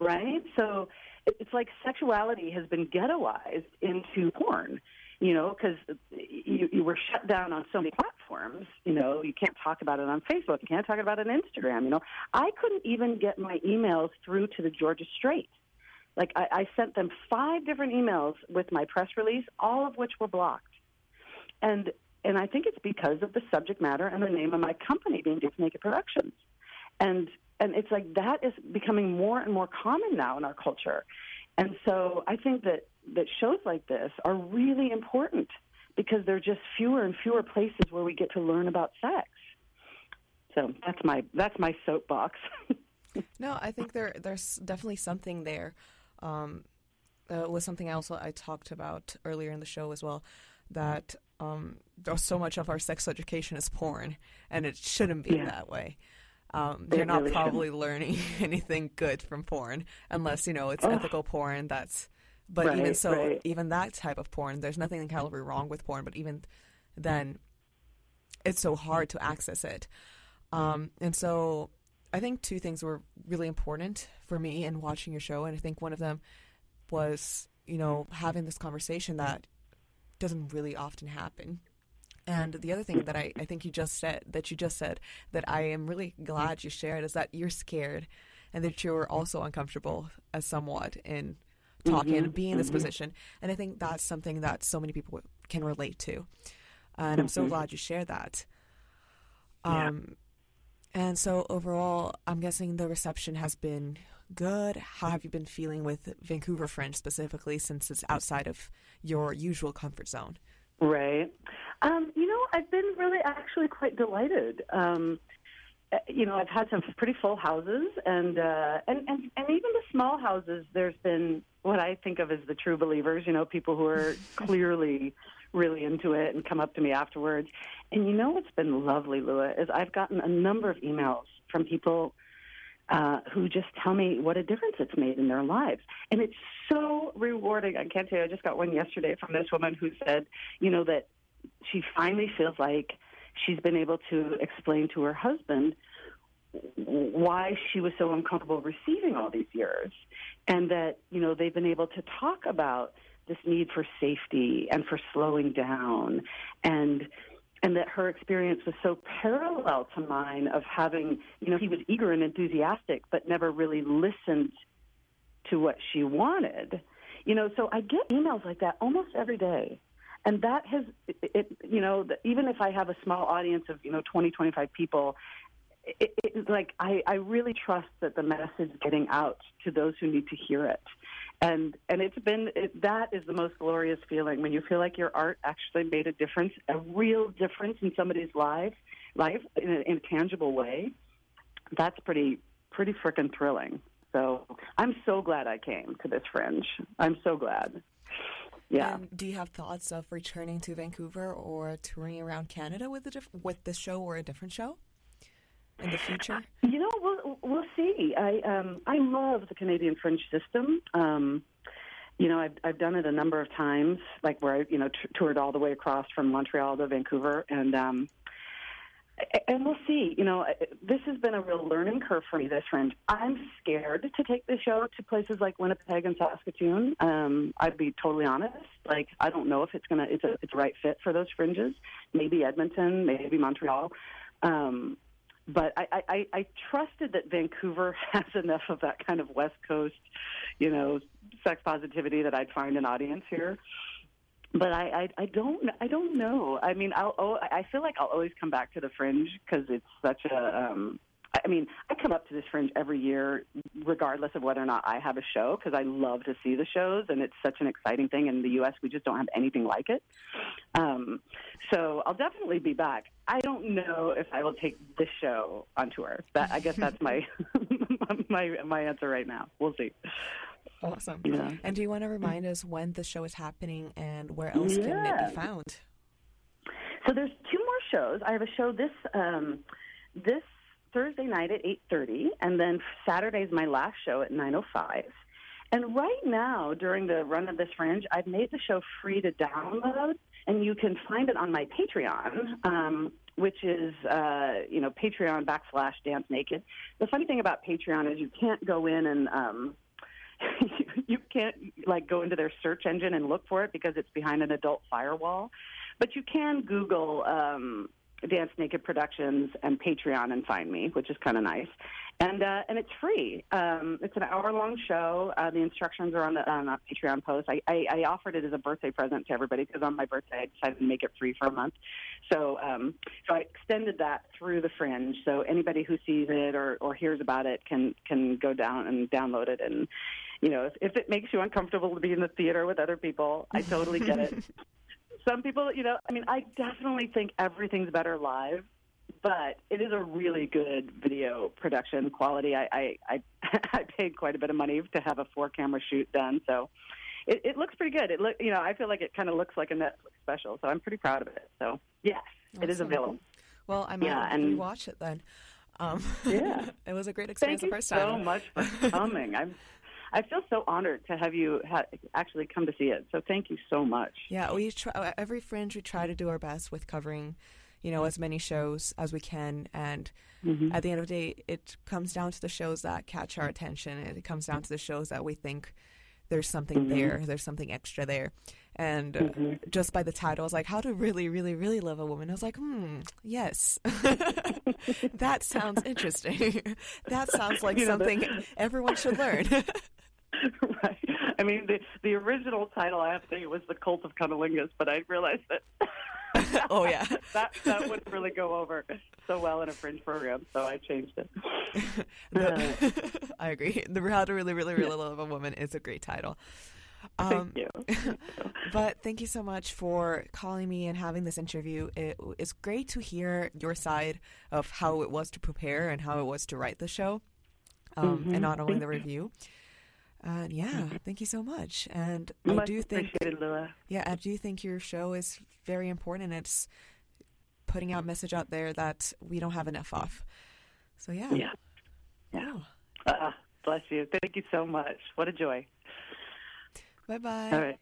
right? So it's like sexuality has been ghettoized into porn. You know, because you, you were shut down on so many platforms. You know, you can't talk about it on Facebook. You can't talk about it on Instagram. You know, I couldn't even get my emails through to the Georgia Straight Like I, I sent them five different emails with my press release, all of which were blocked. And and I think it's because of the subject matter and the name of my company being Dance Naked Productions. And and it's like that is becoming more and more common now in our culture. And so I think that that shows like this are really important because there are just fewer and fewer places where we get to learn about sex. So that's my that's my soapbox. No, I think there there's definitely something there. Um, uh, was something else I talked about earlier in the show as well. That um, so much of our sex education is porn, and it shouldn't be Yeah. that way. Um, you're not really probably learning anything good from porn unless you know it's Oh. ethical porn. That's but even so, right. even that type of porn, there's nothing inherently wrong with porn. But even then, it's so hard to access it. Um, and so I think two things were really important for me in watching your show, and I think one of them was, you know, having this conversation that doesn't really often happen. And the other thing that I, I think you just said that you just said that I am really glad you shared is that you're scared and that you're also uncomfortable as somewhat in talking and being in this position. And I think that's something that so many people can relate to. And I'm so glad you shared that. Yeah. Um, and so overall, I'm guessing the reception has been good. How have you been feeling with Vancouver Fringe specifically since it's outside of your usual comfort zone? Right. Um, you know, I've been really actually quite delighted. Um, you know, I've had some pretty full houses, and, uh, and and and even the small houses. There's been what I think of as the true believers. You know, people who are clearly really into it and come up to me afterwards. And you know, what's been lovely, Lua, is I've gotten a number of emails from people uh, who just tell me what a difference it's made in their lives. And it's so rewarding. I can't tell you, I just got one yesterday from this woman who said, you know, that she finally feels like she's been able to explain to her husband why she was so uncomfortable receiving all these years. And that, you know, they've been able to talk about this need for safety and for slowing down and and that her experience was so parallel to mine of having, you know, he was eager and enthusiastic, but never really listened to what she wanted. You know, so I get emails like that almost every day. And that has, it, it, you know, the, even if I have a small audience of, you know, 20, 25 people, it, it, like I, I really trust that the message is getting out to those who need to hear it. And and it's been it, that is the most glorious feeling when you feel like your art actually made a difference, a real difference in somebody's life, life in a, in a tangible way. That's pretty pretty freaking thrilling. So I'm so glad I came to this fringe. I'm so glad. Yeah. And do you have thoughts of returning to Vancouver or touring around Canada with the diff- with this show or a different show in the future? You know, we'll we'll see. I um I love the Canadian Fringe system. Um, you know, I've I've done it a number of times, like where I you know t- toured all the way across from Montreal to Vancouver, and um, and we'll see. You know, this has been a real learning curve for me. This fringe. I'm scared to take the show to places like Winnipeg and Saskatoon. Um, I'd be totally honest. Like, I don't know if it's gonna it's a it's right fit for those fringes. Maybe Edmonton, maybe Montreal. Um, but I, I- I trusted that Vancouver has enough of that kind of West Coast, you know, sex positivity that I'd find an audience here. But I, I, I don't, I don't know. I mean, I'll, oh, I feel like I'll always come back to the Fringe because it's such a. Um, I mean, I come up to this Fringe every year, regardless of whether or not I have a show, because I love to see the shows, and it's such an exciting thing. In the U.S., we just don't have anything like it. Um, so I'll definitely be back. I don't know if I will take this show on tour. That I guess that's my my my answer right now. We'll see. Awesome. Yeah. And do you want to remind us when the show is happening and where else can it Yeah. be found? So there's two more shows. I have a show this um, this Thursday night at 8:30, and then Saturday is my last show at 9:05. And right now, during the run of this fringe, I've made the show free to download, and you can find it on my Patreon, um, which is uh, you know Patreon backslash Dance Naked. The funny thing about Patreon is you can't go in and um, you can't like go into their search engine and look for it because it's behind an adult firewall. But you can Google um, Dance Naked Productions and Patreon and find me, which is kind of nice. And uh, and it's free. Um, it's an hour long show. Uh, the instructions are on the on Patreon post. I, I, I offered it as a birthday present to everybody because on my birthday I decided to make it free for a month. So um, so I extended that through the Fringe. So anybody who sees it or, or hears about it can can go down and download it. And you know if, if it makes you uncomfortable to be in the theater with other people, I totally get it. Some people, you know, I mean, I definitely think everything's better live but it is a really good video production quality. I I, I, I paid quite a bit of money to have a four camera shoot done, so it, it looks pretty good. It look you know I feel like it kind of looks like a Netflix special, so I'm pretty proud of it. So yes, it is available. Well, I might Yeah, and- watch it then. Um, Yeah. it was a great experience Thank the you first so time. much for coming. I'm I feel so honored to have you ha- actually come to see it. So thank you so much. Yeah, we try every fringe. We try to do our best with covering, you know, as many shows as we can. And Mhm. at the end of the day, it comes down to the shows that catch our attention. It comes down to the shows that we think there's something Mhm. there, there's something extra there. And uh, Mhm. just by the title, I was like, "How to really, really, really love a woman?" I was like, "Hmm, yes, that sounds interesting. that sounds like You know, something everyone should learn." right. I mean, the the original title I have to say was the Cult of Cunnilingus, but I realized that. Oh, yeah. that that wouldn't really go over so well in a fringe program, so I changed it. The- I agree. The How to Really, Really, Really Love a Woman is a great title. Um, Thank you. But thank you so much for calling me and having this interview. It is great to hear your side of how it was to prepare and how it was to write the show, um, Mhm. and not only the review. And yeah, thank you so much. And I do think, Lua. yeah, I do think your show is very important. It's putting out message out there that we don't have enough of. So yeah, Yeah. Yeah. Uh, bless you. Thank you so much. What a joy. Bye bye. All right.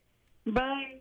Bye.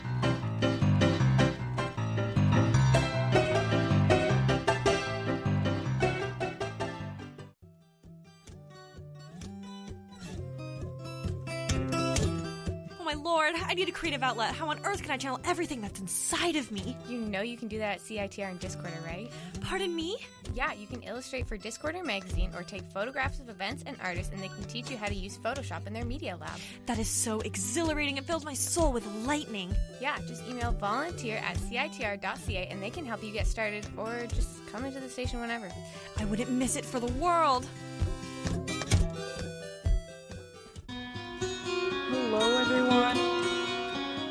creative outlet. How on earth can I channel everything that's inside of me? You know you can do that at CITR and Discorder, right? Pardon me? Yeah, you can illustrate for Discorder magazine or take photographs of events and artists, and they can teach you how to use Photoshop in their media lab. That is so exhilarating. It fills my soul with lightning. Yeah, just email volunteer at CITR.ca and they can help you get started or just come into the station whenever. I wouldn't miss it for the world.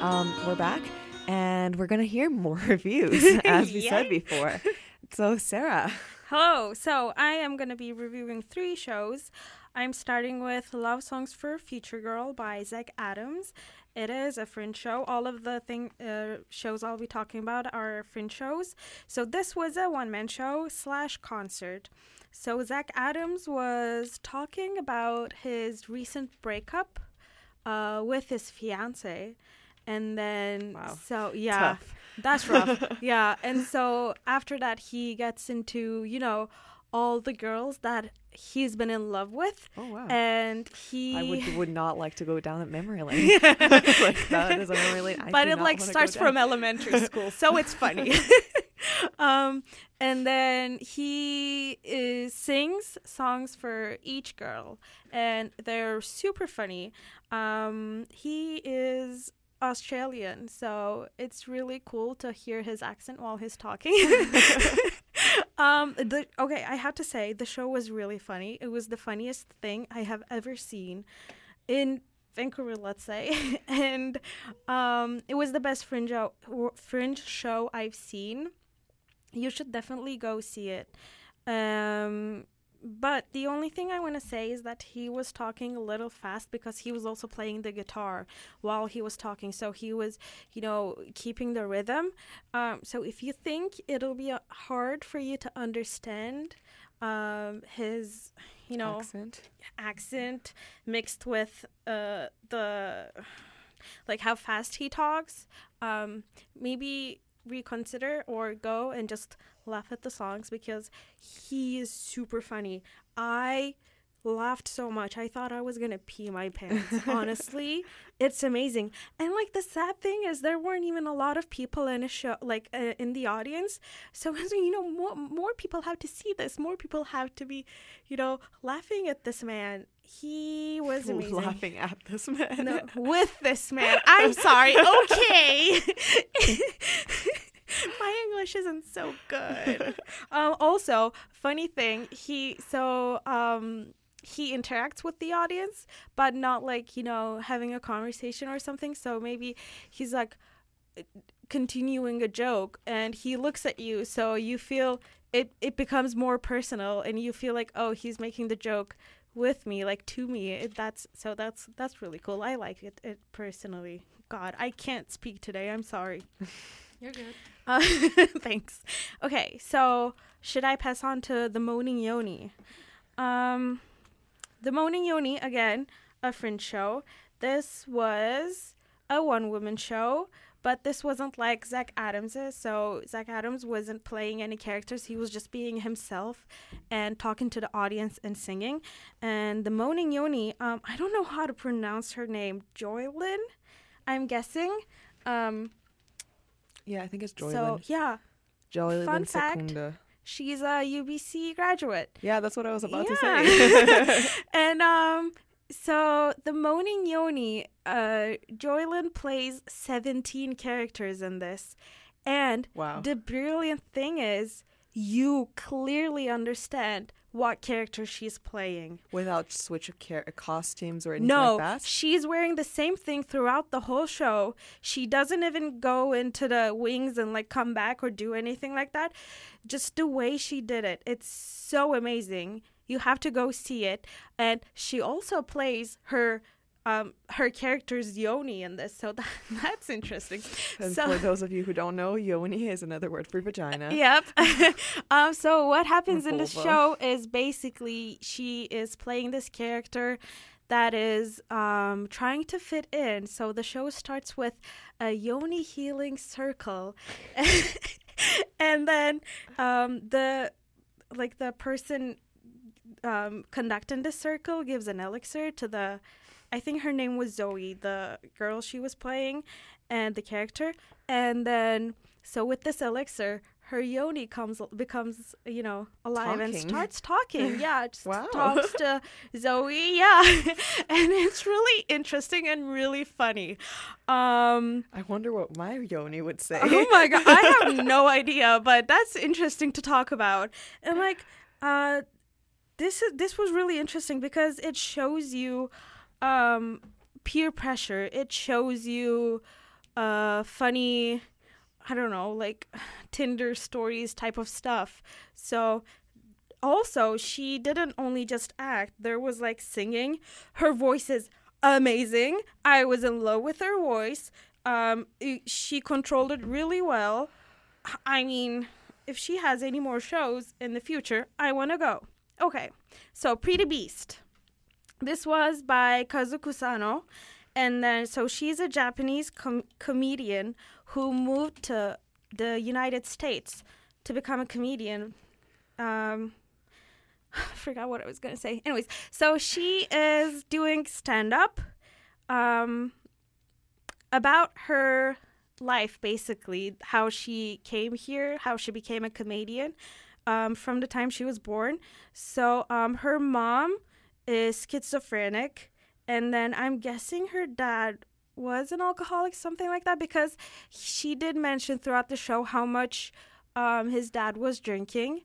Um, we're back, and we're gonna hear more reviews, as we said before. So, Sarah, Hello. So I am going to be reviewing three shows. I'm starting with Love Songs for Future Girl by Zach Adams. It is a fringe show. All of the thing uh, shows I'll be talking about are fringe shows. So this was a one man show slash concert. So Zach Adams was talking about his recent breakup uh, with his fiance, and then Wow. so yeah, Tough. that's rough. yeah, and so after that, he gets into you know all the girls that he's been in love with, oh wow, and he. I would would not like to go down that memory lane. like that is a memory lane. I but it like starts from elementary school, so it's funny. um, and then he is, sings songs for each girl, and they're super funny. Um, he is Australian, so it's really cool to hear his accent while he's talking. um, the okay, I have to say the show was really funny. It was the funniest thing I have ever seen in Vancouver, let's say, and um, it was the best fringe fringe show I've seen. You should definitely go see it. Um, but the only thing I want to say is that he was talking a little fast because he was also playing the guitar while he was talking. So he was, you know, keeping the rhythm. Um, so if you think it'll be uh, hard for you to understand um, his, you know, Accent. accent mixed with uh, the like how fast he talks um, maybe reconsider or go and just laugh at the songs because he is super funny. I laughed so much i thought i was gonna pee my pants honestly. It's amazing. And like the sad thing is there weren't even a lot of people in a show like uh, in the audience. So you know more, more people have to see this. More people have to be you know laughing at this man he was amazing Laughing at this man. no, with this man. I'm sorry. Okay. My English isn't so good. Um, also, funny thing, he so um he interacts with the audience, but not like you know having a conversation or something. So maybe he's like continuing a joke, and he looks at you, so you feel it. It becomes more personal, and you feel like oh, he's making the joke with me like to me it, that's so that's that's really cool. I like it, it personally. God i can't speak today. I'm sorry. You're good. uh, thanks. Okay so should i pass on to the moaning yoni? Um the moaning yoni again a fringe show. This was a one woman show but this wasn't like Zach Adams's. So Zach Adams wasn't playing any characters. He was just being himself and talking to the audience and singing. And the Moaning Yoni, um, I don't know how to pronounce her name. Joylyn, I'm guessing. Um, Yeah, I think it's Joylyn. so yeah, Joylyn fun fact, Secunda. she's a UBC graduate. Yeah, that's what I was about to say. and um so the moaning yoni uh joylyn plays 17 characters in this and Wow. the brilliant thing is you clearly understand what character she's playing Without switch of car- costumes or anything no, like that. she's wearing the same thing throughout the whole show. She doesn't even go into the wings and like come back or do anything like that. Just the way she did it, it's so amazing. You have to go see it. And she also plays her um her character's Yoni in this, so that, that's interesting. And so for those of you who don't know, yoni is another word for vagina. Yep. um, so what happens in the show is basically she is playing this character that is um, trying to fit in. So the show starts with a yoni healing circle, and then um, the like the person um, conducting the circle gives an elixir to the. I think her name was Zoe, the girl she was playing, and the character. And then, so with this elixir, her yoni comes becomes you know alive and starts talking. Yeah, just Wow. talks to Zoe. Yeah, and it's really interesting and really funny. Um, I wonder what my yoni would say. oh my god, I have no idea, but that's interesting to talk about. And like, uh, this is this was really interesting because it shows you um, peer pressure. It shows you uh, funny, I don't know, like Tinder stories type of stuff. So also she didn't only just act there was like singing. Her voice is amazing. I was in love with her voice. Um she controlled it really well. I mean if she has any more shows in the future i want to go okay so pretty beast this was by kazuku sano and then so she's a japanese com- comedian who moved to the united states to become a comedian um I forgot what I was gonna say. Anyways, so she is doing stand up um about her life basically, how she came here, how she became a comedian um from the time she was born. So um her mom is schizophrenic and then I'm guessing her dad was an alcoholic something like that because she did mention throughout the show how much um his dad was drinking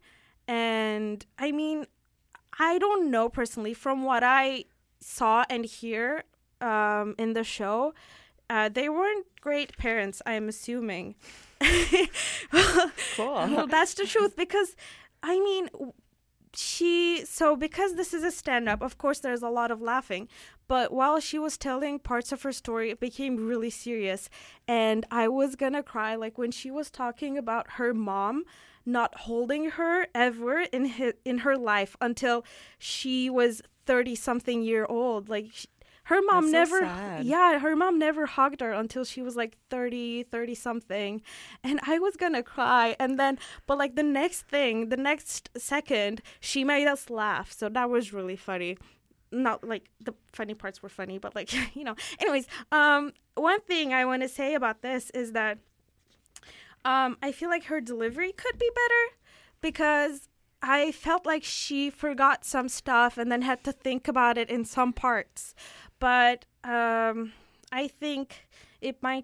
and I mean I don't know personally from what I saw and hear um, in the show. Uh, they weren't great parents, I'm assuming. Cool. well, that's the truth because, I mean, she so because this is a stand up, of course there's a lot of laughing, but while she was telling parts of her story, it became really serious and I was going to cry like when she was talking about her mom not holding her ever in his, in her life until she was 30 something year old like her mom That's never sad. yeah her mom never hugged her until she was like 30 30 something and i was gonna cry. And then but like the next thing the next second she made us laugh. So that was really funny. Not like the funny parts were funny but like you know. Anyways um one thing i want to say about this is that um i feel like her delivery could be better because i felt like she forgot some stuff and then had to think about it in some parts but um i think it might